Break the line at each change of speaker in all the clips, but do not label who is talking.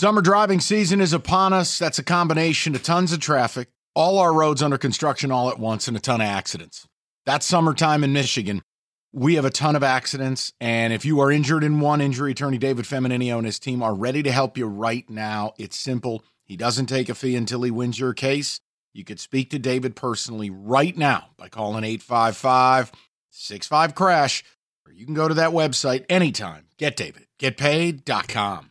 Summer driving season is upon us. That's a combination of tons of traffic, all our roads under construction all at once, and a ton of accidents. That's summertime in Michigan. We have a ton of accidents, and if you are injured in one, injury attorney David Feminino and his team are ready to help you right now. It's simple. He doesn't take a fee until he wins your case. You could speak to David personally right now by calling 855 65 Crash, or you can go to that website anytime. Get David. GetPaid.com.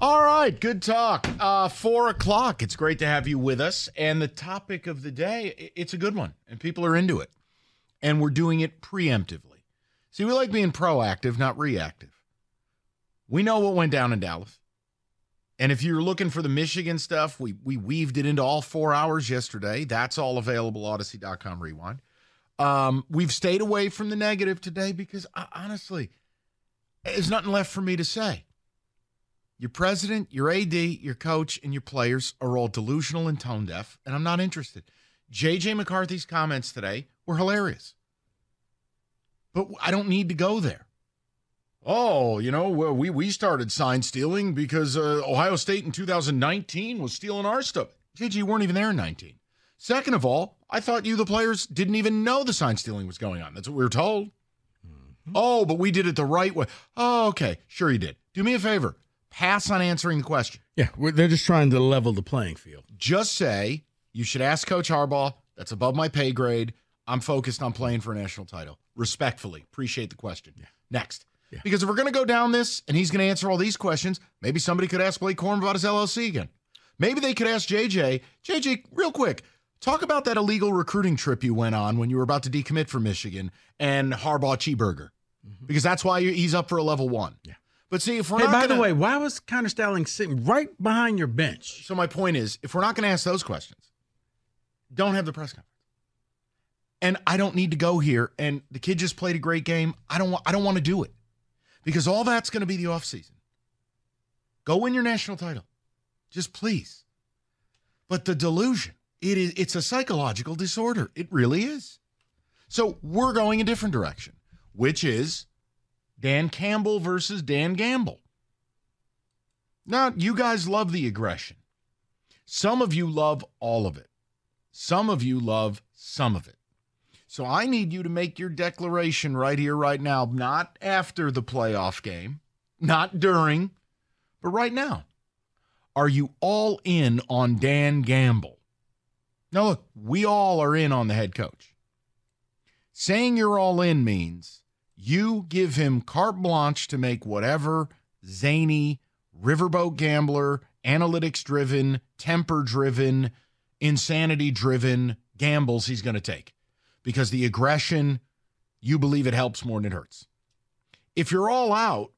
All right, good talk. Uh, four o'clock. It's great to have you with us. And the topic of the day, it's a good one, and people are into it. And we're doing it preemptively. See, we like being proactive, not reactive. We know what went down in Dallas. And if you're looking for the Michigan stuff, we we weaved it into all four hours yesterday. That's all available, audacy.com rewind. Um, we've stayed away from the negative today because honestly, there's nothing left for me to say. Your president, your AD, your coach, and your players are all delusional and tone deaf, and I'm not interested. JJ McCarthy's comments today were hilarious. But I don't need to go there. Oh, you know, well, we we started sign stealing because uh, Ohio State in 2019 was stealing our stuff. JJ, you weren't even there in 19. Second of all, I thought you, the players, didn't even know the sign stealing was going on. That's what we were told. Oh, but we did it the right way. Oh, okay. Sure, you did. Do me a favor. Pass on answering the question.
Yeah, they're just trying to level the playing field.
Just say you should ask Coach Harbaugh. That's above my pay grade. I'm focused on playing for a national title. Respectfully, appreciate the question. Yeah. Next.
Yeah.
Because if we're going to go down this and he's going to answer all these questions, maybe somebody could ask Blake Corum about his LLC again. Maybe they could ask JJ, JJ, real quick, talk about that illegal recruiting trip you went on when you were about to decommit from Michigan and Harbaugh Cheeseburger. Because that's why he's up for a level one.
Mm-hmm. Yeah.
But see, if we're
Hey, by
gonna,
the way, why was Connor Stalions sitting right behind your bench?
So my point is, if we're not going to ask those questions, don't have the press conference. And I don't need to go here. And the kid just played a great game. I don't want. I don't want to do it because all that's going to be the offseason. Go win your national title, just please. But the delusion, it is. It's a psychological disorder. It really is. So we're going a different direction, which is Dan Campbell versus Dan Gamble. Now, you guys love the aggression. Some of you love all of it. Some of you love some of it. So I need you to make your declaration right here, right now, not after the playoff game, not during, but right now. Are you all in on Dan Gamble? Now, look, we all are in on the head coach. Saying you're all in means you give him carte blanche to make whatever zany, riverboat gambler, analytics driven, temper driven, insanity driven gambles he's going to take because the aggression, you believe it helps more than it hurts. If you're all out,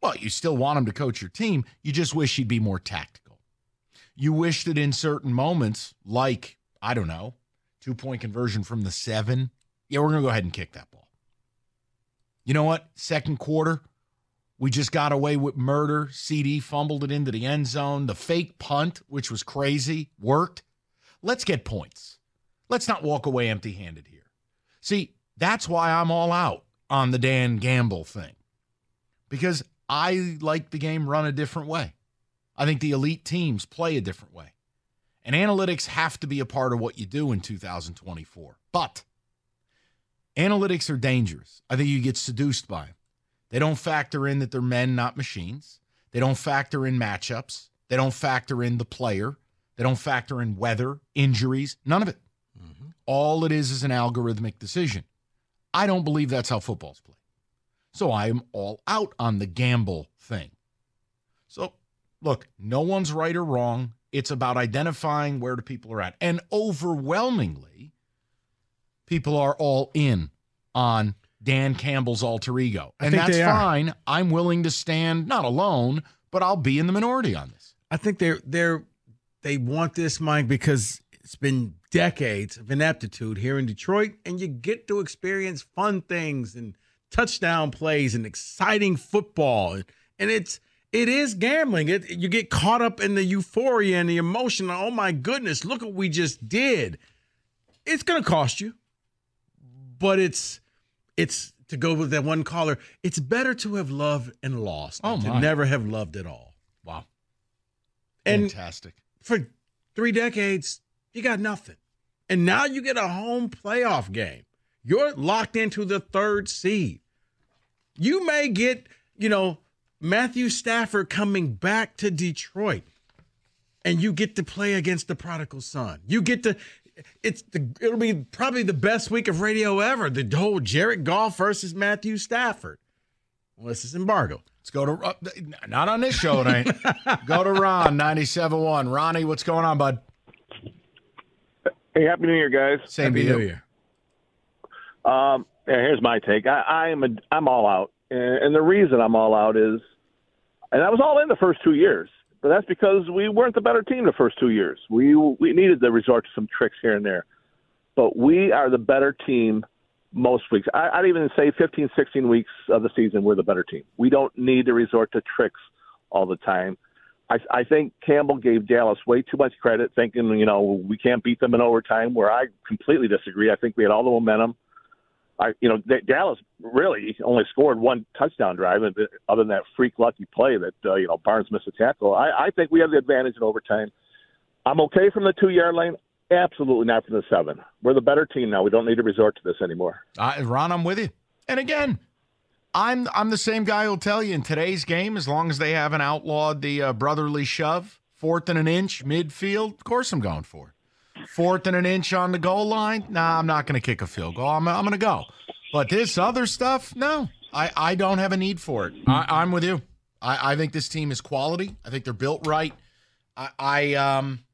well, you still want him to coach your team. You just wish he'd be more tactical. You wish that in certain moments, like, I don't know, two point conversion from the seven, yeah, we're going to go ahead and kick that ball. You know what? Second quarter, we just got away with murder. CeeDee fumbled it into the end zone. The fake punt, which was crazy, worked. Let's get points. Let's not walk away empty handed here. See, that's why I'm all out on the Dan Gamble thing because I like the game run a different way. I think the elite teams play a different way. And analytics have to be a part of what you do in 2024. But analytics are dangerous. I think you get seduced by them. They don't factor in that they're men, not machines. They don't factor in matchups. They don't factor in the player. They don't factor in weather, injuries, none of it. Mm-hmm. All it is is an algorithmic decision. I don't believe that's how football's played. So I am all out on the gamble thing. So look, no one's right or wrong. It's about identifying where the people are at. And overwhelmingly, people are all in on Dan Campbell's alter ego. And that's
they are.
fine. I'm willing to stand not alone, but I'll be in the minority on this.
I think they're they're they want this, Mike, because it's been decades of ineptitude here in Detroit, and you get to experience fun things and touchdown plays and exciting football, and it's it is gambling. It you get caught up in the euphoria and the emotion. Oh my goodness, look what we just did. It's going to cost you, but it's it's to go with that one caller. It's better to have loved and lost
Oh,
to never have loved at all.
Wow.
And
Fantastic.
for three decades, you got nothing. And now you get a home playoff game. You're locked into the third seed. You may get, you know, Matthew Stafford coming back to Detroit and you get to play against the prodigal son. You get to it's the it'll be probably the best week of radio ever. The whole Jared Goff versus Matthew Stafford. Unless it's embargo.
Let's go to uh, not on this show, it ain't. go to Ron 97.1. Ronnie, what's going on, bud?
Hey, happy New Year, guys.
Same
Happy
to you.
New Year.
Um, yeah, here's my take. I, I am a, I'm all out, and, and the reason I'm all out is, and I was all in the first two years, but that's because we weren't the better team the first two years. We we needed to resort to some tricks here and there, but we are the better team most weeks. I, I'd even say 15, 16 weeks of the season, we're the better team. We don't need to resort to tricks all the time. I, I think Campbell gave Dallas way too much credit, thinking you know we can't beat them in overtime. Where I completely disagree. I think we had all the momentum. I, you know, Dallas really only scored one touchdown drive, and other than that freak lucky play that uh, you know Barnes missed a tackle. I, I think we have the advantage in overtime. I'm okay from the two yard line. Absolutely not from the seven. We're the better team now. We don't need to resort to this anymore.
Uh, Ron, I'm with you. And again, I'm I'm the same guy who'll tell you in today's game, as long as they haven't outlawed the uh, brotherly shove, fourth and an inch midfield, of course I'm going for it. Fourth and an inch on the goal line, nah, I'm not going to kick a field goal. I'm, I'm going to go. But this other stuff, no, I, I don't have a need for it. I, I'm with you. I, I think this team is quality. I think they're built right. I, I um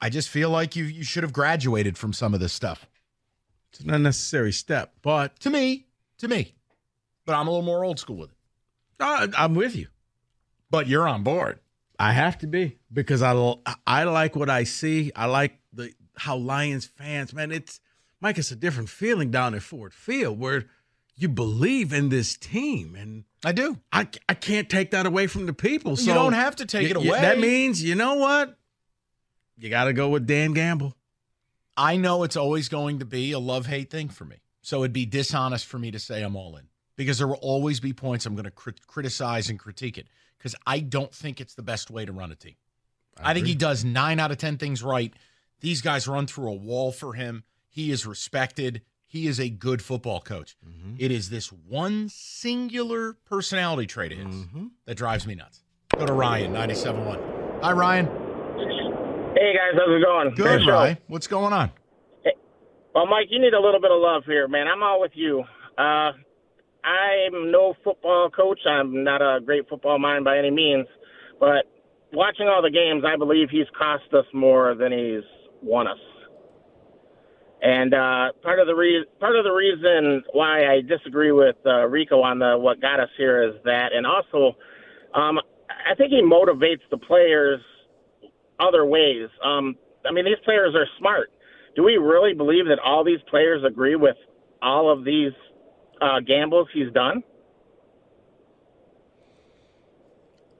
I just feel like you you should have graduated from some of this stuff.
It's an unnecessary step, but
To me, to me. But I'm a little more old school with it.
I, I'm with you.
But you're on board.
I have to be because I I like what I see. I like how Lions fans, man. It's Mike. It's a different feeling down at Ford Field where you believe in this team, and
I do.
I I can't take that away from the people. So
you don't have to take
y-
it
y-
away.
that means you know what? You got to go with Dan Gamble.
I know it's always going to be a love hate thing for me. So it'd be dishonest for me to say I'm all in because there will always be points I'm going to crit- criticize and critique it because I don't think it's the best way to run a team. I, think he does nine out of 10 things right. These guys run through a wall for him. He is respected. He is a good football coach. It is this one singular personality trait of his that drives me nuts. Go to Ryan, 97.1. Hi, Ryan.
Hey guys, how's it going?
Good,
Great show.
Ryan. What's going on?
Well, Mike, you need a little bit of love here, man. I'm all with you. Uh, I'm no football coach. I'm not a great football mind by any means, but watching all the games, I believe he's cost us more than he's won us. And uh, part of the re- part of the reason why I disagree with uh, Rico on the what got us here is that, and also, um, I think he motivates the players other ways. Um, I mean, these players are smart. Do we really believe that all these players agree with all of these uh, gambles he's done?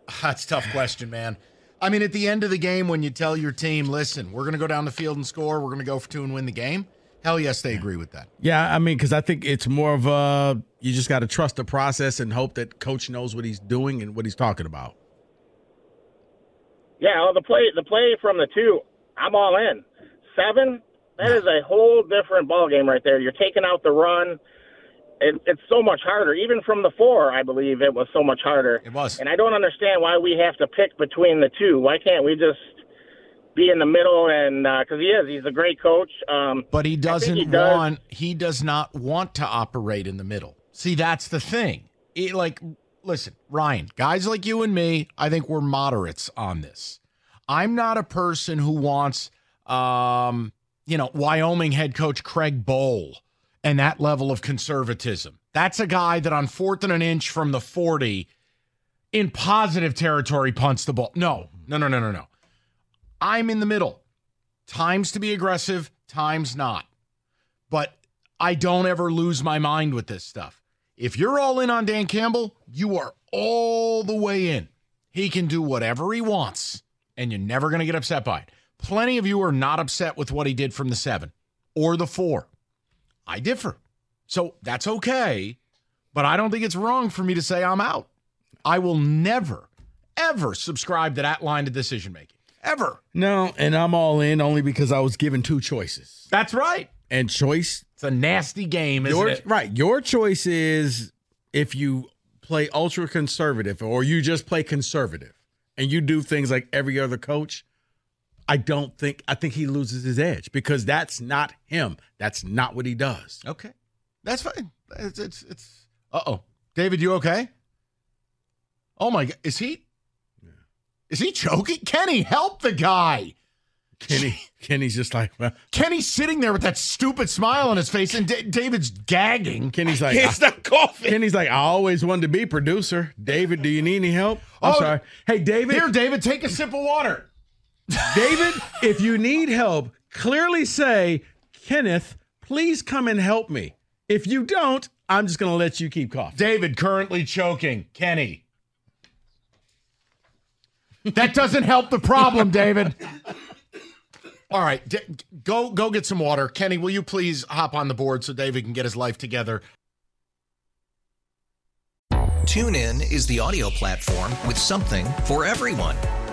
That's a tough question, man. I mean, at the end of the game, when you tell your team, listen, we're going to go down the field and score, we're going to go for two and win the game, hell yes, they agree with that.
Yeah, I mean, because I think it's more of a you just got to trust the process and hope that coach knows what he's doing and what he's talking about.
Yeah, well, the play the play from the two, I'm all in. Seven, that is a whole different ball game right there. You're taking out the run. It, it's so much harder. Even from the four, I believe it was so much harder.
It was.
And I don't understand why we have to pick between the two. Why can't we just be in the middle? And because he is, he's a great coach. Um,
But he doesn't
he does.
want, he does not want to operate in the middle. See, that's the thing. It, like, listen, Ryan, guys like you and me, I think we're moderates on this. I'm not a person who wants, um, you know, Wyoming head coach Craig Bohl and that level of conservatism. That's a guy that on fourth and an inch from the 40 in positive territory punts the ball. No, no, no, no, no, no. I'm in the middle. Times to be aggressive, times not. But I don't ever lose my mind with this stuff. If you're all in on Dan Campbell, you are all the way in. He can do whatever he wants, and you're never going to get upset by it. Plenty of you are not upset with what he did from the seven or the four. I differ. So that's okay, but I don't think it's wrong for me to say I'm out. I will never, ever subscribe to that line of decision making. Ever.
No, and I'm all in only because I was given two choices.
That's right.
And choice
It's a nasty game, isn't
your,
it?
right. Your choice is if you play ultra conservative or you just play conservative and you do things like every other coach. I don't think I think he loses his edge because that's not him. That's not what he does.
Okay. That's fine. It's it's, it's uh oh. David, you okay? Oh my god. Is he Yeah. is he choking? Kenny, help the guy.
Kenny Kenny's just like, well,
Kenny's sitting there with that stupid smile on his face, and Da- David's gagging.
Kenny's like,
Can't stop coughing.
Kenny's like, I always wanted to be producer. David, do you need any help? I'm
Oh,
sorry. Hey, David.
Here, David, take a sip of water.
David, if you need help, clearly say, Kenneth, please come and help me. If you don't, I'm just going to let you keep coughing.
David currently choking. Kenny. That doesn't help the problem, David. All right, D- go go get some water. Kenny, will you please hop on the board so David can get his life together?
TuneIn is the audio platform with something for everyone.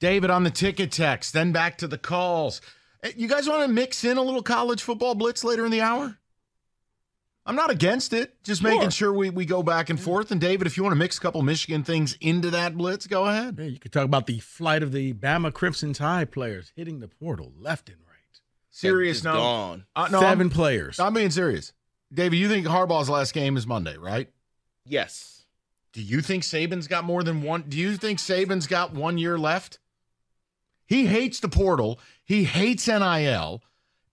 David on the ticket text, then back to the calls. Eh, You guys want to mix in a little college football blitz later in the hour? I'm not against it. Just making sure we, we go back and forth. And David, if you want to mix a couple Michigan things into that blitz, go ahead.
Yeah, you could talk about the flight of the Bama Crimson Tide players hitting the portal left and right.
Serious
Just
no.
gone.
Uh, no,
7
I'm,
players.
I'm being serious. David, you think Harbaugh's last game is Monday, right?
Yes.
Do you think Saban's got more than one? Do you think Saban's got one year left? He hates the portal. He hates NIL.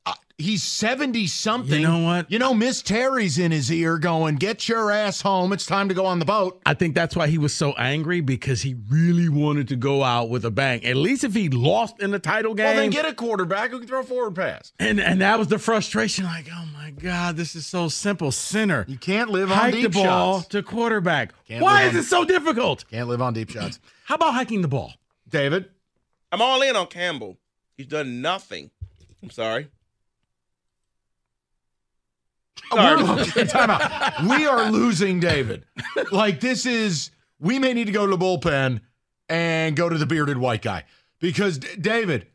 Uh, he's 70 something.
You know what?
You know, Miss Terry's in his ear going, Get your ass home. It's time to go on the boat.
I think that's why he was so angry because he really wanted to go out with a bang. At least if he lost in the title game.
Well, then get a quarterback who can throw a forward pass.
and and that was the frustration. Like, oh my God, this is so simple. Center.
You can't live on
Hike
deep
the ball
shots.
to quarterback.
Can't
Why is
on-
it so difficult?
Can't live on deep shots.
How about hiking the ball?
David,
I'm all in on Campbell. He's done nothing. I'm sorry. Oh, sorry.
We're, time out. We are losing David. Like this is we may need to go to the bullpen and go to the bearded white guy because D- David,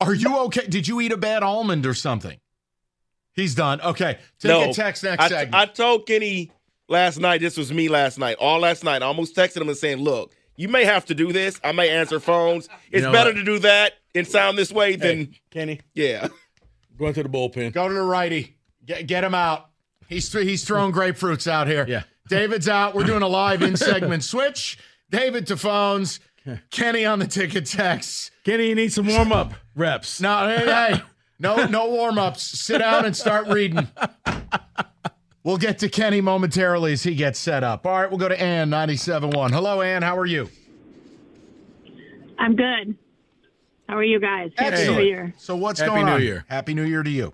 are you okay? Did you eat a bad almond or something? He's done. Okay, take
no,
a text next
I,
segment.
I told Kenny last night, this was me last night, all last night. I almost texted him and saying, look, you may have to do this. I may answer phones. It's
know
better
what?
to do that and sound this way than,
Kenny,
yeah.
going to the bullpen.
go to the righty. Get get him out. He's he's throwing grapefruits out here.
Yeah.
David's out. We're doing a live in segment switch. David to phones. Kenny on the ticket text.
Kenny, you need some warm up reps.
No, hey, hey, no, no warm ups. Sit down and start reading. We'll get to Kenny momentarily as he gets set up. All right, we'll go to Ann, 97.1. Hello, Ann. How are you?
I'm good. How are you guys? Happy
Excellent.
New Year.
So what's
Happy
going
New
on?
Year.
Happy New Year to you.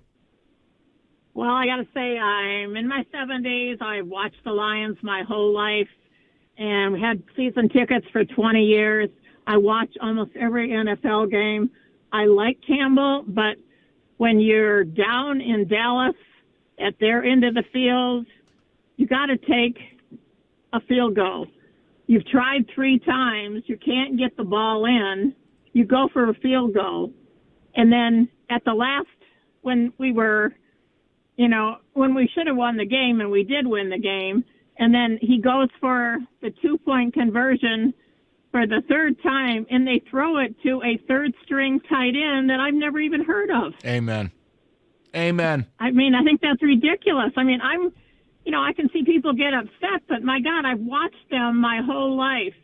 Well, I got to say, I'm in my 70s. I've watched the Lions my whole life, and we had season tickets for 20 years. I watch almost every NFL game. I like Campbell, but when you're down in Dallas at their end of the field, you got to take a field goal. You've tried three times, you can't get the ball in, you go for a field goal. And then at the last, when we were, you know, when we should have won the game and we did win the game, and then he goes for the two point conversion for the third time, and they throw it to a third string tight end that I've never even heard of.
Amen. Amen.
I mean, I think that's ridiculous. I mean, I'm, you know, I can see people get upset, but my God, I've watched them my whole life.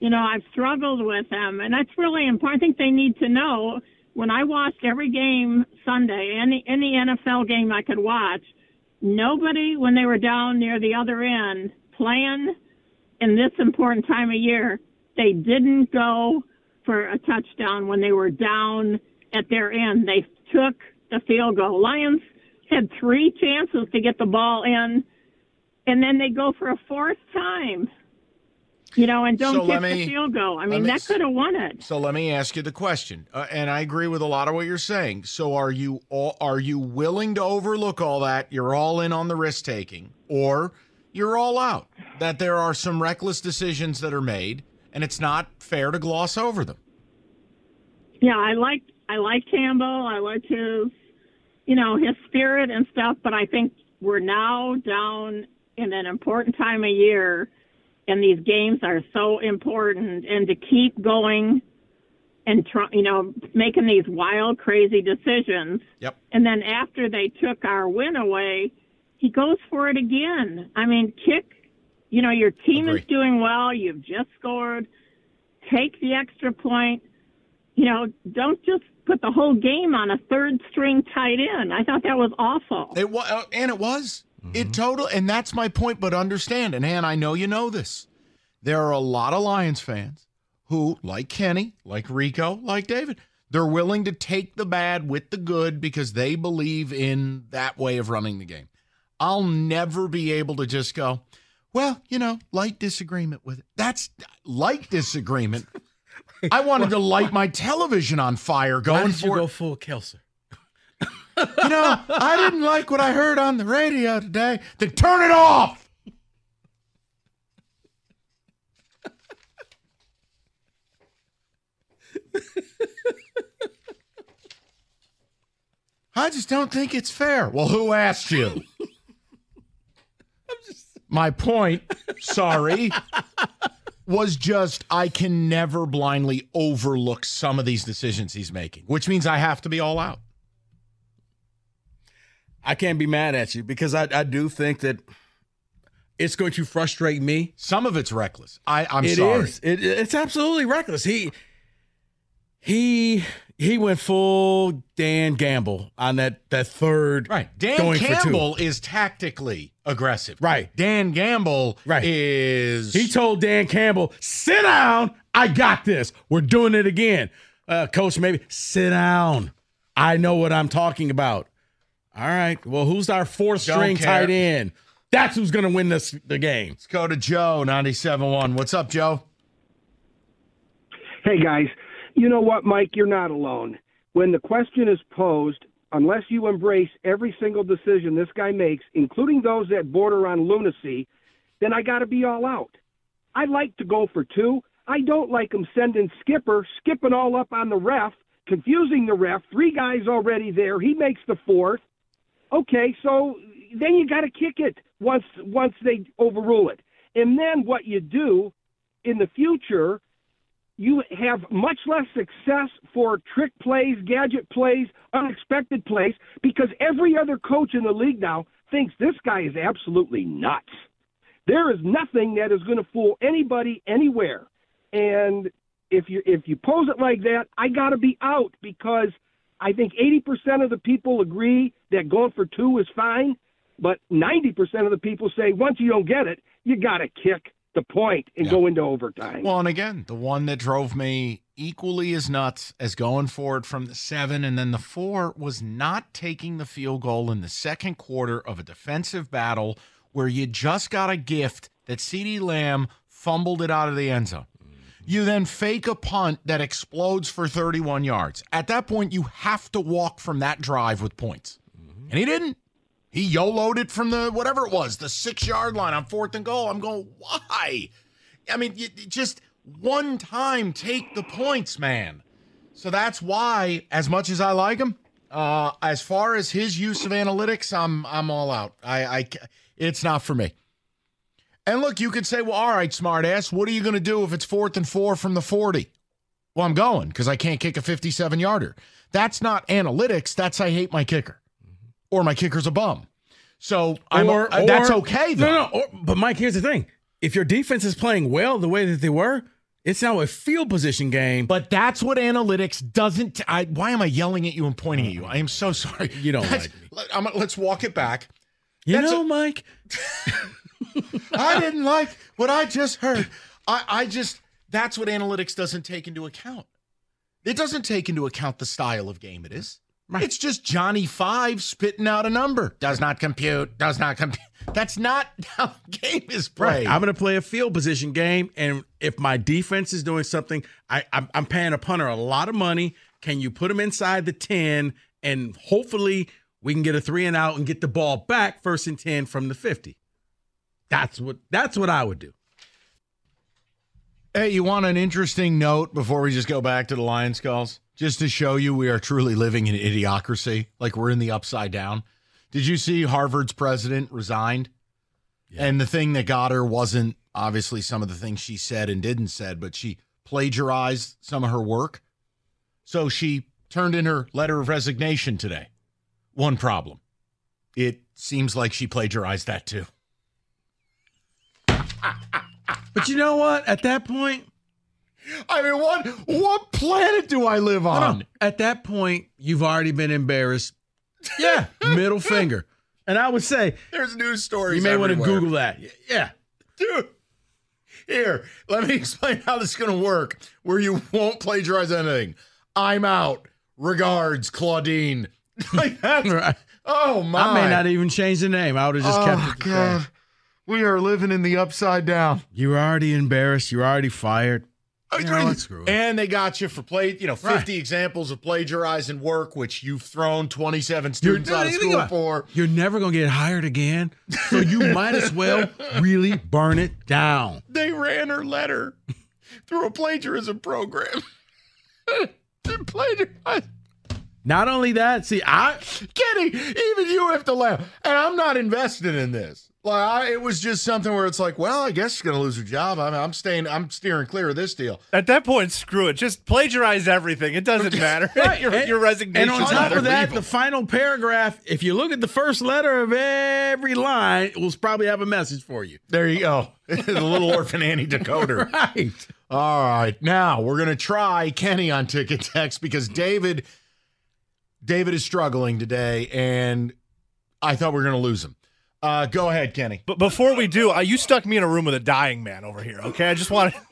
You know, I've struggled with them, and that's really important. I think they need to know. When I watched every game Sunday, any any NFL game I could watch, nobody when they were down near the other end playing in this important time of year, they didn't go for a touchdown when they were down at their end. They took the field goal. Lions had three chances to get the ball in, and then they go for a fourth time. You know, and don't
So
kick
me-
the field goal. I mean,
me
that could have won it.
So let me ask you the question, uh, and I agree with a lot of what you're saying. So are you all, are you willing to overlook all that? You're all in on the risk taking, or you're all out. That there are some reckless decisions that are made, and it's not fair to gloss over them.
Yeah, I like I like Campbell. I like his, you know, his spirit and stuff. But I think we're now down in an important time of year, and these games are so important. And to keep going and try, you know, making these wild, crazy decisions.
Yep.
And then after they took our win away, he goes for it again. I mean, kick. You know, your team is doing well. You've just scored. Take the extra point you know, don't just put the whole game on a third string tight end. I thought that was awful.
It was, uh, and it was. It mm-hmm. total, and that's my point. But understand, and Ann, I know you know this. There are a lot of Lions fans who, like Kenny, like Rico, like David, they're willing to take the bad with the good because they believe in that way of running the game. I'll never be able to just go, well, you know, light disagreement with it. That's light disagreement. I wanted to light my television on fire
Why
going
did you
for
go full Kelser?
you know, I didn't like what I heard on the radio today. Then turn it off. I just don't think it's fair. Well, who asked you? My point, sorry, was just I can never blindly overlook some of these decisions he's making, which means I have to be all out.
I can't be mad at you because I, I do think that it's going to frustrate me.
Some of it's reckless. I, I'm
It
sorry.
is. It, it's absolutely reckless. He he he went full Dan Gamble on that that third
Right. Dan
going for two.
Campbell is tactically aggressive.
Right.
Dan Gamble
Right.
is
He told Dan Campbell, "Sit down. I got this. We're doing it again." Uh, coach, maybe sit down. I know what I'm talking about. All right. Well, who's our fourth
Don't
string
care.
tight end? That's who's going to win this the game.
Let's go to Joe, 97.1. What's up, Joe?
Hey guys, you know what, Mike? You're not alone. When the question is posed, unless you embrace every single decision this guy makes, including those that border on lunacy, then I got to be all out. I like to go for two. I don't like him sending Skipper skipping all up on the ref, confusing the ref. Three guys already there. He makes the fourth. Okay, so then you got to kick it once once they overrule it. And then what you do in the future you have much less success for trick plays, gadget plays, unexpected plays, because every other coach in the league now thinks this guy is absolutely nuts. There is nothing that is going to fool anybody anywhere. And if you if you pose it like that, I got to be out because I think 80% of the people agree that going for two is fine, but 90% of the people say once you don't get it, you got to kick the point and go into overtime.
Well, and again, the one that drove me equally as nuts as going forward from the seven and then the four was not taking the field goal in the second quarter of a defensive battle where you just got a gift that CeeDee Lamb fumbled it out of the end zone. Mm-hmm. You then fake a punt that explodes for 31 yards. At that point, you have to walk from that drive with points. Mm-hmm. And he didn't. He YOLO'd it from the whatever it was, the six yard line on fourth and goal. I'm going, why? I mean, you, just one time take the points, man. So that's why, as much as I like him, uh, as far as his use of analytics, I'm I'm all out. I, I it's not for me. And look, you could say, well, all right, smartass, what are you going to do if it's fourth and four from the 40? Well, I'm going because I can't kick a 57 yarder. That's not analytics. That's I hate my kicker or my kicker's a bum. So I'm,
Or-
uh, that's okay, though.
No, no. Or, but Mike, here's the thing: if your defense is playing well the way that they were, it's now a field position game.
But that's what analytics doesn't. I, why am I yelling at you and pointing at you? I am so sorry.
You don't
That's- let- I'm- let's walk it back.
You
That's
know,
a-
Mike.
I didn't like what I just heard. I, I just that's what analytics doesn't take into account. It doesn't take into account the style of game it is. It's just Johnny Five spitting out a number. Does not compute. Does not compute. That's not how the game is played.
Right. I'm going to play a field position game, and if my defense is doing something, I, I'm, I'm paying a punter a lot of money. Can you put him inside the ten, and hopefully we can get a three and out and get the ball back first and ten from the fifty? That's what that's what I would do.
Hey, you want an interesting note before we just go back to the Lions calls? Just to show you we are truly living in idiocracy, like we're in the upside down. Did you see Harvard's president resigned? And the thing that got her wasn't obviously some of the things she said and didn't said, but she plagiarized some of her work. So she turned in her letter of resignation today. One problem. It seems like she plagiarized that too.
But you know what? At that point,
I mean, what what planet do I live
no, no.
on?
At that point, you've already been embarrassed. Yeah, middle finger. And I would say
There's news stories.
you may want to. Google that. Yeah.
dude. Here, let me explain how this is going to work. Where you won't plagiarize anything. I'm out. Regards, Claudine. Like that.
Right.
Oh my!
I may not even change the name. I would have just
oh
kept it. the oh, same.
God, we are living in the upside down.
You're already embarrassed. You're already fired. Oh, you know what? Screw it.
And they got you for play. You know,
Right.
50 examples of plagiarizing work, which you've thrown 27 students out of school
about
for.
You're never going to get hired again. So you might as well really burn it down.
They ran her letter through a plagiarism program. plagiarized.
Not only that, see, I
Kenny, even you have to laugh. And I'm not invested in this. Like I, it was just something where it's like, well, I guess she's gonna lose her job. I'm, I'm staying. I'm steering clear of this deal.
At that point, screw it. Just plagiarize everything. It doesn't matter.
Right.
your,
And-
your resignation.
And on top of that, the final paragraph, if you look at the first letter of every line, it will probably have a message for you.
There you go. the little orphan Annie decoder.
Right.
All right. Now we're gonna try Kenny on ticket text because David, David is struggling today, and I thought we were gonna lose him. Uh, go ahead, Kenny.
But before we do, uh, you stuck me in a room with a dying man over here. Okay, I just want.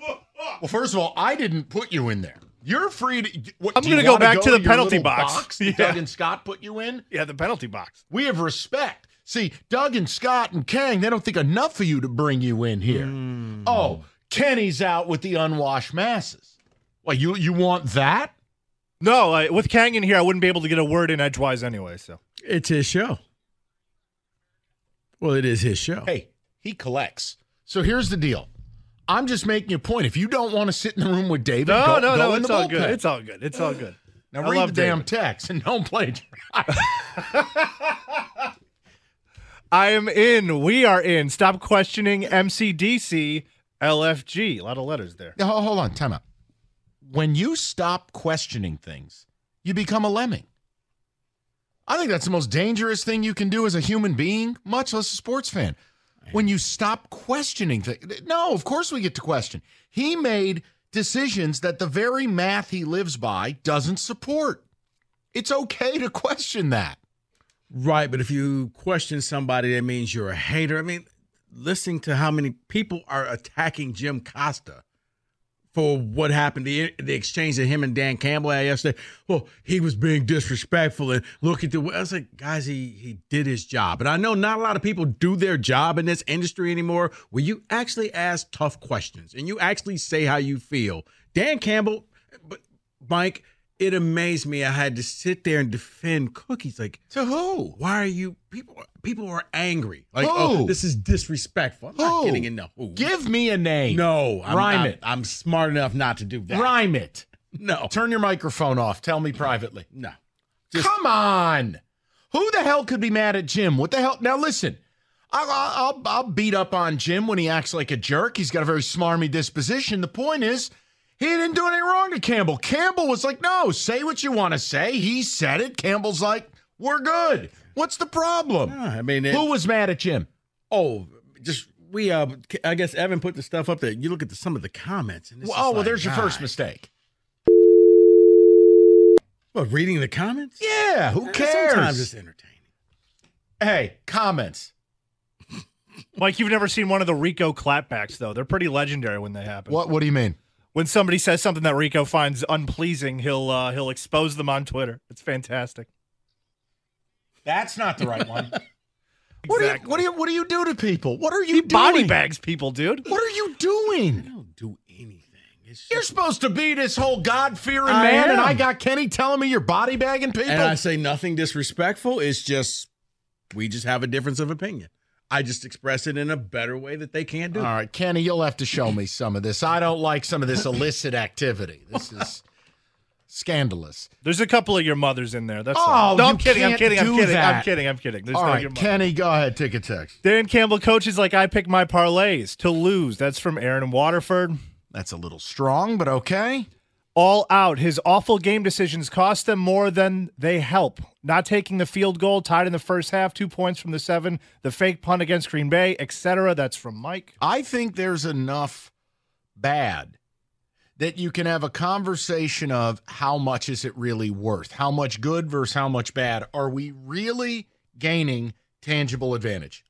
Well, first of all, I didn't put you in there. You're free to. What,
I'm gonna go
wanna
back to the penalty
little
box.
that
Yeah.
Doug and Scott put you in.
Yeah, the penalty box.
We have respect. See, Doug and Scott and Kang, they don't think enough of you to bring you in here.
Hmm.
Oh, Kenny's out with the unwashed masses. Well, you you want that?
No, uh, with Kang in here, I wouldn't be able to get a word in edgewise anyway. So
It's his show. Well, it is his show.
Hey, he collects. So here's the deal. I'm just making a point. If you don't want to sit in the room with David,
no,
go,
no,
go
no.
in
It's
the
all
bullpen.
good. It's all good. It's all good.
now
I
read
love
the damn
David.
text and don't plagiarize.
I am in. We are in. Stop questioning MCDC LFG. A lot of letters there.
Now, hold on, time out. When you stop questioning things, you become a lemming. I think that's the most dangerous thing you can do as a human being, much less a sports fan. When you stop questioning things. No, of course we get to question. He made decisions that the very math he lives by doesn't support. It's okay to question that.
Right, but if you question somebody, that means you're a hater. I mean, listening to how many people are attacking Jim Costa for what happened, the, the exchange that him and Dan Campbell had yesterday. Well, he was being disrespectful and look at the. I was like, guys, he he did his job, and I know not a lot of people do their job in this industry anymore. Where you actually ask tough questions and you actually say how you feel. Dan Campbell, but Mike it amazed me. I had to sit there and defend cookies. Like
to who?
Why are you people? People are angry. Like, oh, this is disrespectful. I'm not getting enough. who.
Give me a name.
No, I'm,
Rhyme
I'm-
it.
I'm smart enough not to do that.
Rhyme it.
No.
Turn your microphone off. Tell me privately.
No.
Come on. Who the hell could be mad at Jim? What the hell? Now listen, I'll, I'll, I'll beat up on Jim when he acts like a jerk. He's got a very smarmy disposition. The point is, he didn't do anything wrong to Campbell. Campbell was like, no, say what you want to say. He said it. Campbell's like, we're good. What's the problem?
I mean, it-
who was mad at Jim?
Oh, just we. uh I guess Evan put the stuff up there. You look at the, some of the comments, and it's
Well,
just
oh, well,
like,
there's your first mistake.
What reading the comments?
Yeah, who
Eh,
cares?
Sometimes it's entertaining.
Hey, comments.
Mike, you've never seen one of the Rico clapbacks, though. They're pretty legendary when they happen.
What What do you mean?
When somebody says something that Rico finds unpleasing, he'll uh, he'll expose them on Twitter. It's fantastic.
That's not the right one. What do you what do you what do you do to people? What are you doing?
Body bags people, dude.
What are you doing? I
don't do anything.
You're supposed to be this whole God fearing
I
man, and. I got Kenny telling me you're body bagging people.
And I say nothing disrespectful. It's just we just have a difference of opinion. I just express it in a better way that they can't do.
All right, Kenny, you'll have to show me some of this. I don't like some of this illicit activity. This is scandalous.
There's a couple of your mothers in there. That's
Oh,
all. No, I'm kidding. I'm kidding. I'm
do
kidding. I'm kidding. I'm kidding. There's
All
no
right,
your.
Kenny, go ahead, take a text.
Dan Campbell coaches like I pick my parlays to lose. That's from Aaron Waterford.
That's a little strong, but okay.
All out. His awful game decisions cost them more than they help. Not taking the field goal, tied in the first half, two points from the seven, the fake punt against Green Bay, etc. That's from Mike.
I think there's enough bad that you can have a conversation of how much is it really worth? How much good versus how much bad? Are we really gaining tangible advantage?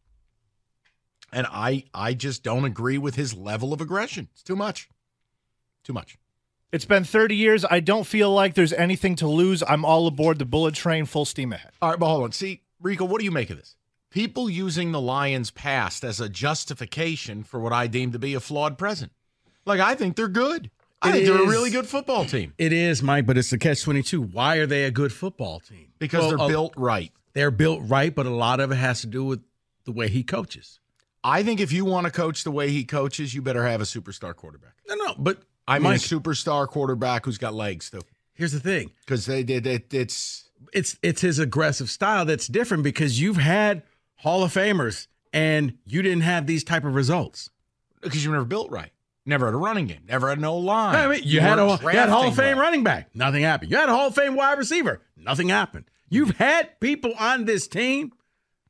And I I just don't agree with his level of aggression. It's too much. Too much.
It's been 30 years. I don't feel like there's anything to lose. I'm all aboard the bullet train, full steam ahead.
All right, but hold on. See, Rico, what do you make of this? People using the Lions' past as a justification for what I deem to be a flawed present. Like I think they're good. I
It
think they're a really good football team
It is, Mike, but it's the catch twenty two. Why are they a good football team?
because
Well,
they're
uh,
built right.
They're built right, but a lot of it has to do with the way he coaches.
I think if you want to coach the way he coaches, you better have a superstar quarterback.
No, no, but
I mean,
Mike-
a superstar quarterback who's got legs though.
Here's the thing.
Because they did it, it's
it's it's his aggressive style that's different because you've had Hall of Famers and you didn't have these type of results.
because you were never built right. Never had a running game. Never had no line.
I mean, you, had a you had Hall of Fame
well.
running back, nothing happened. You had a Hall of Fame wide receiver, nothing happened. You've had people on this team,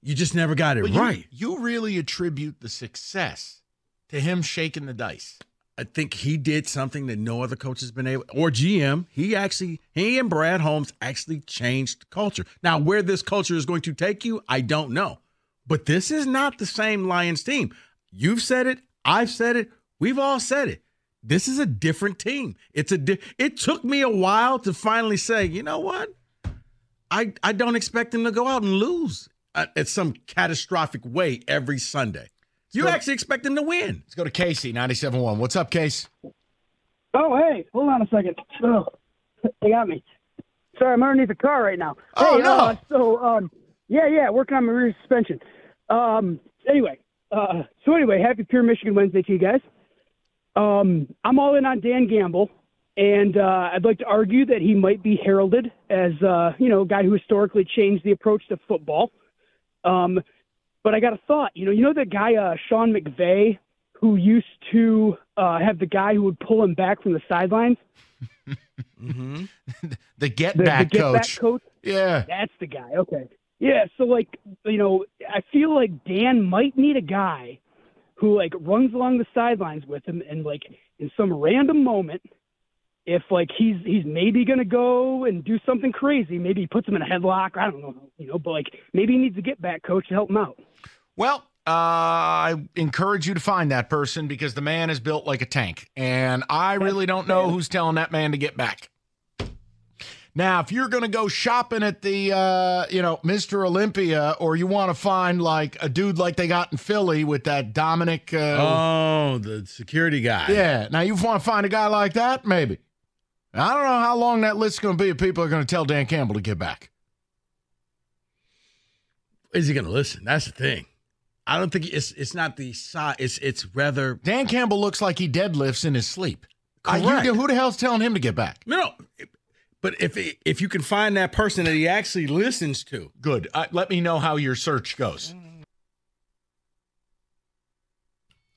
you just never got it
But you-
right.
You, really attribute the success to him shaking the dice.
I think he did something that no other coach has been able, or GM. He actually, he and Brad Holmes actually changed culture. Now, where this culture is going to take you, I don't know. But this is not the same Lions team. You've said it. I've said it. We've all said it. This is a different team. It's a. Di- it took me a while to finally say, you know what? I I don't expect them to go out and lose at, at some catastrophic way every Sunday. You
go-
actually expect them to win.
Let's go to Casey, 97.1. What's up, Case?
Oh, hey, hold on a second. Oh, they got me. Sorry, I'm underneath the car right now.
Oh,
hey,
no.
Uh, so, um, yeah, yeah, working on my rear suspension. Um, anyway, uh, so anyway, happy Pure Michigan Wednesday to you guys. Um, I'm all in on Dan Gamble, and uh, I'd like to argue that he might be heralded as, uh, you know, a guy who historically changed the approach to football. Um, but I got a thought. You know, you know the guy uh, Sean McVay who used to uh, have the guy who would pull him back from the sidelines.
Mm-hmm.
The get
The,
back
the get back
coach.
coach.
Yeah.
That's the guy. Okay. Yeah. So like, you know, I feel like Dan might need a guy who like runs along the sidelines with him and like in some random moment, if like he's he's maybe gonna go and do something crazy, maybe he puts him in a headlock. I don't know, you know, but like maybe he needs a get back coach to help him out.
Well, uh, I encourage you to find that person because the man is built like a tank, and I really don't know who's telling that man to get back. Now, if you're going to go shopping at the, uh, you know, Mr. Olympia, or you want to find like a dude like they got in Philly with that Dominic. Uh,
Oh, the security guy.
yeah. Now, you want to find a guy like that? Maybe. I don't know how long that list's going to be of people are going to tell Dan Campbell to get back.
Is he going to listen? That's the thing. I don't think it's it's not the size. It's it's rather
Dan Campbell looks like he deadlifts in his sleep. I- you-
Correct.
who the hell's telling him to get back?
no. But if if you can find that person that he actually listens to,
Good. Uh, let me know how your search goes.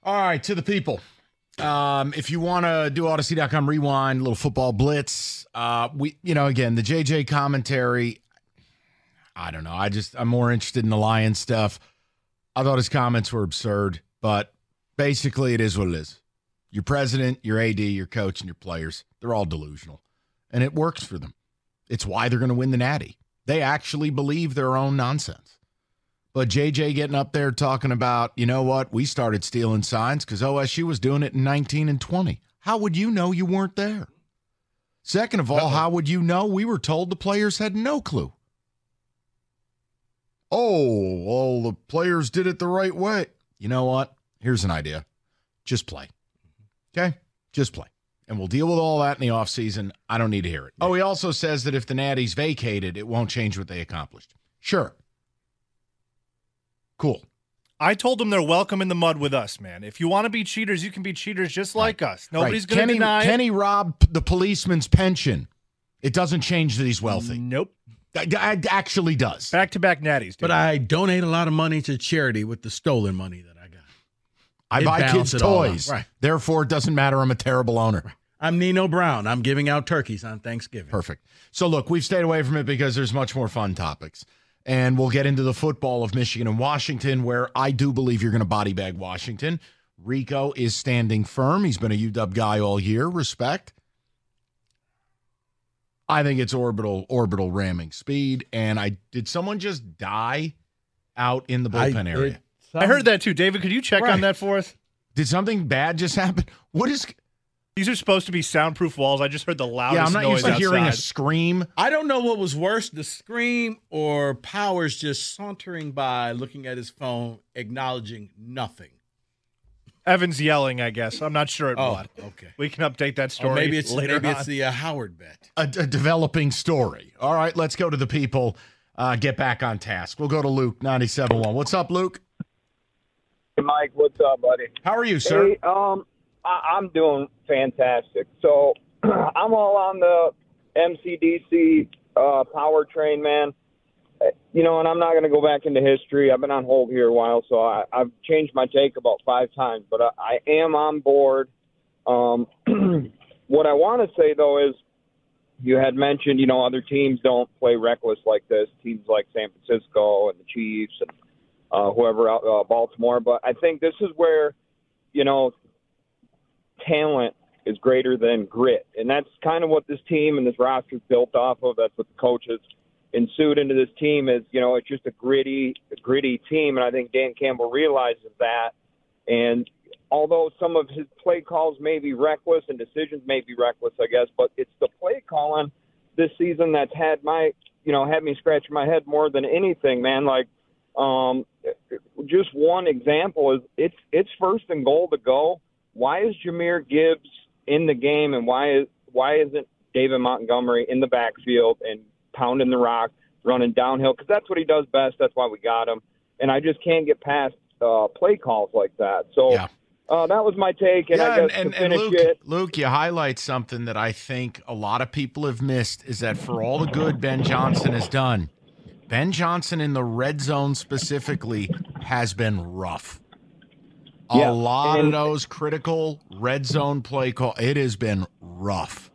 All right, to the people. Um, if you want to do audacy.com rewind, little football blitz, uh, we, you know, again, the JJ commentary. I don't know. I just, I'm more interested in the Lions stuff. I thought his comments were absurd, but basically, it is what it is. Your president, your AD, your coach, and your players, they're all delusional. And it works for them. It's why they're going to win the Natty. They actually believe their own nonsense. But JJ getting up there talking about, you know what, we started stealing signs because OSU was doing it in 19 and 20. How would you know you weren't there? Second of all, how would you know we were told the players had no clue? Oh, all the players did it the right way. You know what? Here's an idea. Just play. Okay? Just play. And we'll deal with all that in the offseason. I don't need to hear it. Oh, he also says that if the Natty's vacated, it won't change what they accomplished. Sure. Cool.
I told them they're welcome in the mud with us, man. If you want to be cheaters, you can be cheaters just like us. Nobody's
Right.
going to deny.
Kenny robbed the policeman's pension. It doesn't change that he's wealthy.
Nope.
It actually does.
Back to back natties.
but I donate a lot of money to charity with the stolen money that I got.
I
It
buy kids
it all out.
toys.
Right.
Therefore, it doesn't matter. I'm a terrible owner.
I'm Nino Brown. I'm giving out turkeys on Thanksgiving.
Perfect. So, look, we've stayed away from it because there's much more fun topics. And we'll get into the football of Michigan and Washington, where I do believe you're going to body bag Washington. Rico is standing firm. He's been a UW guy all year. Respect. I think it's orbital orbital ramming speed. And I did someone just die out in the bullpen
I-
area?
I heard that too. David, could you check
Right.
on that for us?
Did something bad just happen? What is?
These are supposed to be soundproof walls. I just heard the loudest
Yeah, I'm not
noise
used to hearing a scream.
I don't know what was worse, the scream or Powers just sauntering by, looking at his phone, acknowledging nothing.
Evans yelling, I guess. I'm not sure at
Oh,
what.
okay.
We can update that story
Or maybe it's
later
maybe
on.
it's the uh, Howard bet.
a, a developing story. All right, let's go to the people. Uh, get back on task. We'll go to Luke 97.1. What's up, Luke?
Hey, Mike, what's up, buddy?
How are you, sir?
Hey, um, I- I'm doing fantastic. So I'm all on the MCDC uh, powertrain, man. You know, and I'm not going to go back into history. I've been on hold here a while, so I, I've changed my take about five times, but I, I am on board. Um, what I want to say, though, is you had mentioned, you know, other teams don't play reckless like this. Teams like San Francisco and the Chiefs and uh, whoever out uh, Baltimore. But I think this is where, you know, talent is greater than grit, and that's kind of what this team and this roster is built off of. That's what the coaches ensued into this team is, you know, it's just a gritty, gritty team, and I think Dan Campbell realizes that. And although some of his play calls may be reckless and decisions may be reckless, I guess, but it's the play calling this season that's had my, you know, had me scratching my head more than anything, man. Like, um, just one example is it's it's first and goal to go. Why is Jahmyr Gibbs in the game, and why is why isn't David Montgomery in the backfield and pounding the rock, running downhill? Because that's what he does best. That's why we got him. And I just can't get past uh, play calls like that. So uh, that was my take, and I
Yeah,
guess
and,
to
and, and Luke,
it.
Luke, you highlight something that I think a lot of people have missed is that for all the good Ben Johnson has done, Ben Johnson in the red zone specifically has been rough. A
Yeah,
lot of those critical red zone play call, it has been rough.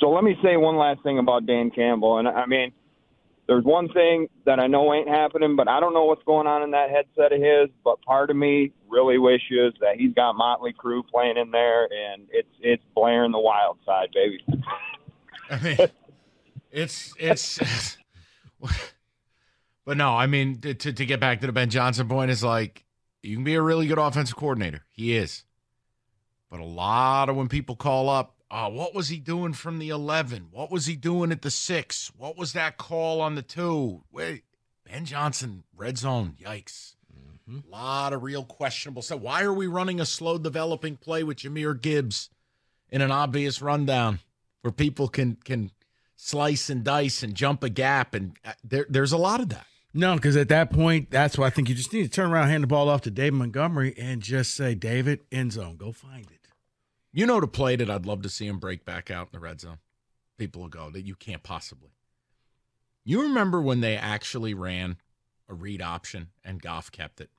So let me say one last thing about Dan Campbell, and I mean, there's one thing that I know ain't happening, but I don't know what's going on in that headset of his. But part of me really wishes that he's got Motley Crue playing in there, and it's it's blaring the Wild Side, baby.
I mean, it's it's. but no, I mean to to get back to the Ben Johnson point is like you can be a really good offensive coordinator. He is, but a lot of when people call up, oh, what was he doing from the eleven? What was he doing at the six? What was that call on the two? Wait, Ben Johnson, red zone, yikes. A lot of real questionable stuff. Why are we running a slow developing play with Jahmyr Gibbs in an obvious rundown where people can can slice and dice and jump a gap and uh, there there's a lot of that.
No, because at that point, that's why I think you just need to turn around, hand the ball off to David Montgomery, and just say, David, end zone, go find it.
You know to play that I'd love to see him break back out in the red zone. People will go that you can't possibly. You remember when they actually ran a read option and Goff kept it?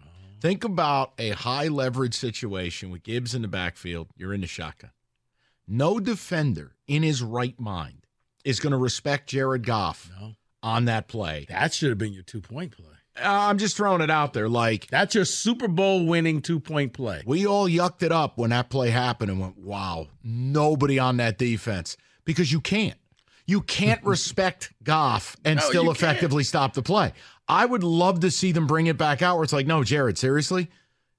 Oh. Think about a high leverage situation with Gibbs in the backfield. You're in the shotgun. No defender in his right mind is going to respect Jared Goff on that play.
That should have been your two point play.
Uh, I'm just throwing it out there. Like
That's your Super Bowl winning two point play.
we all yucked it up when that play happened and went, "Wow, nobody on that defense." Because you can't, you can't respect Goff and
No,
still effectively stop the play. I would love to see them bring it back out where it's like, "No, Jared, seriously,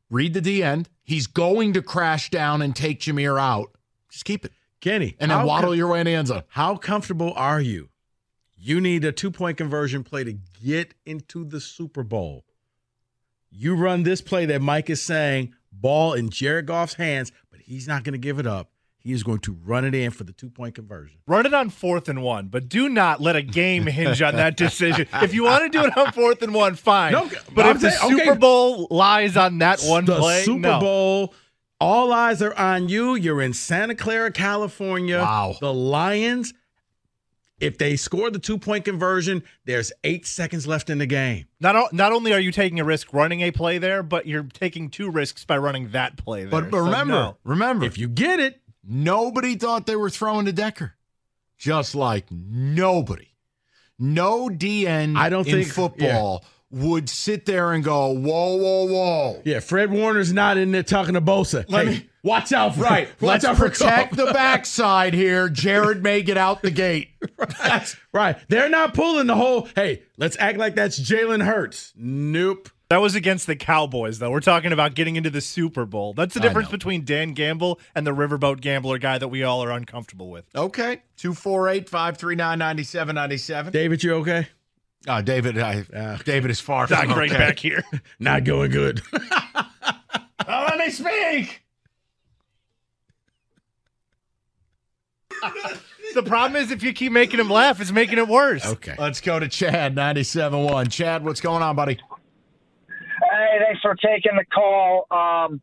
read the D end. He's going to crash down and take Jahmyr out. Just keep it,
Kenny.
and then waddle
com-
your way in the end zone."
How comfortable are you? You need a two point conversion play to get into the Super Bowl. You run this play that Mike is saying, ball in Jared Goff's hands, but he's not going to give it up. He is going to run it in for the two point conversion.
Run it on fourth and one, but do not let a game hinge on that decision. if you want to do it on fourth and one, fine.
No,
but
I'm
if the
saying- okay.
Super Bowl lies on that one
the
play,
Super
no.
Bowl. All eyes are on you. You're in Santa Clara, California.
Wow.
The Lions, if they score the two point conversion, there's eight seconds left in the game.
Not o- not only are you taking a risk running a play there, but you're taking two risks by running that play there.
But, but
So,
remember,
no.
remember,
If you get it,
Nobody thought they were throwing to Decker. Just like nobody. No DN
I don't
in
think-
football would sit there and go, whoa, whoa, whoa.
yeah, Fred Warner's not in there talking to Bosa.
Let
Hey,
me-
watch out for
Right.
Watch
Let's
out for
protect
Cobb.
the backside here. Jared may get out the gate. That's-
Right. They're not pulling the whole, hey, let's act like that's Jalen Hurts. Nope.
That was against the Cowboys, though. We're talking about getting into the Super Bowl. That's the difference between Dan Gamble and the Riverboat Gambler guy that we all are uncomfortable with.
okay. 248 539 9797.
David, you okay?
Oh, David, I, uh, David is far
Not
from
great
okay.
back here.
Not going good.
Oh, let me speak.
the problem is if you keep making him laugh, it's making it worse.
okay.
Let's go to Chad, 97.1. Chad, what's going on, buddy?
Hey, thanks for taking the call. Um,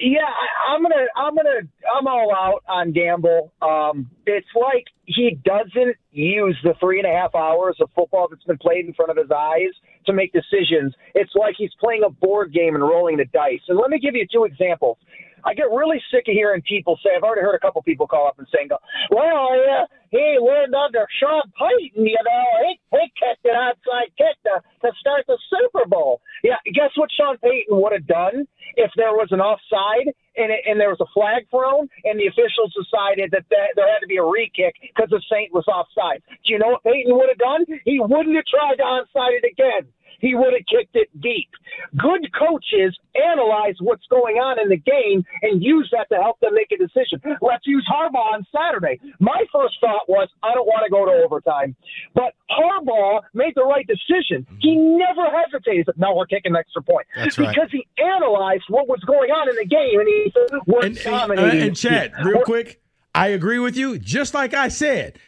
yeah, I, I'm gonna, I'm gonna, I'm all out on Gamble. Um, it's like he doesn't use the three and a half hours of football that's been played in front of his eyes to make decisions. It's like he's playing a board game and rolling the dice. And let me give you two examples. I get really sick of hearing people say. I've already heard a couple people call up and saying, "Well, yeah, he learned under Sean Payton. You know, he he kicked an outside kick to to start the Super Bowl." Yeah, guess what Sean Payton would have done if there was an offside and it, and there was a flag thrown and the officials decided that there, there had to be a re-kick because the Saint was offside. Do you know what Payton would have done? He wouldn't have tried to onside it again he would have kicked it deep. Good coaches analyze what's going on in the game and use that to help them make a decision. Let's use Harbaugh on Saturday. My first thought was, I don't want to go to overtime. But Harbaugh made the right decision. Mm-hmm. He never hesitated. He said, No, we're kicking an extra point.
That's right.
because he analyzed what was going on in the game and he said, We're
And, and, uh,
dominating.
and Chad, real quick, I agree with you. Just like I said,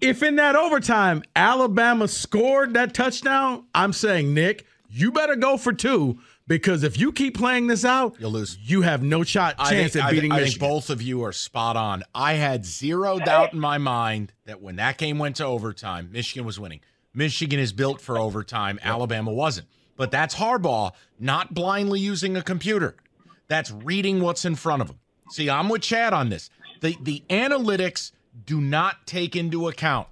if in that overtime Alabama scored that touchdown, I'm saying, Nick, you better go for two because if you keep playing this out,
You'll lose.
You have no shot
I
chance
think,
at
I
beating
think- I think
Michigan.
both of you are spot on. I had zero doubt in my mind that when that game went to overtime, Michigan was winning. Michigan is built for overtime. Alabama wasn't. But that's Harbaugh not blindly using a computer. That's reading what's in front of him. See, I'm with Chad on this. The the analytics do not take into account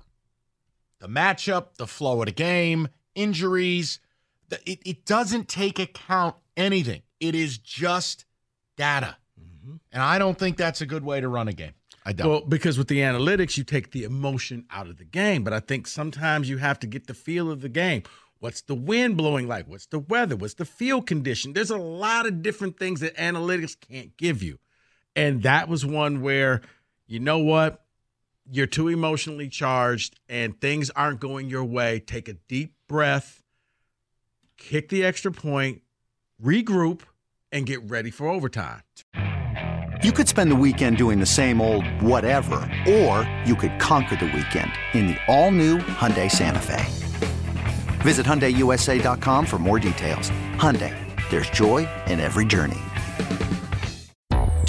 the matchup, the flow of the game, injuries. The- It, it doesn't take account anything. It is just data. Mm-hmm. And I don't think that's a good way to run a game. I don't.
Well, because with the analytics, you take the emotion out of the game. But I think sometimes you have to get the feel of the game. What's the wind blowing like? What's the weather? What's the field condition? There's a lot of different things that analytics can't give you. And that was one where, you know what? You're too emotionally charged and things aren't going your way. Take a deep breath, kick the extra point, regroup, and get ready for overtime.
You could spend the weekend doing the same old whatever, or you could conquer the weekend in the all-new Hyundai Santa Fe. Visit HyundaiUSA.com for more details. Hyundai, there's joy in every journey.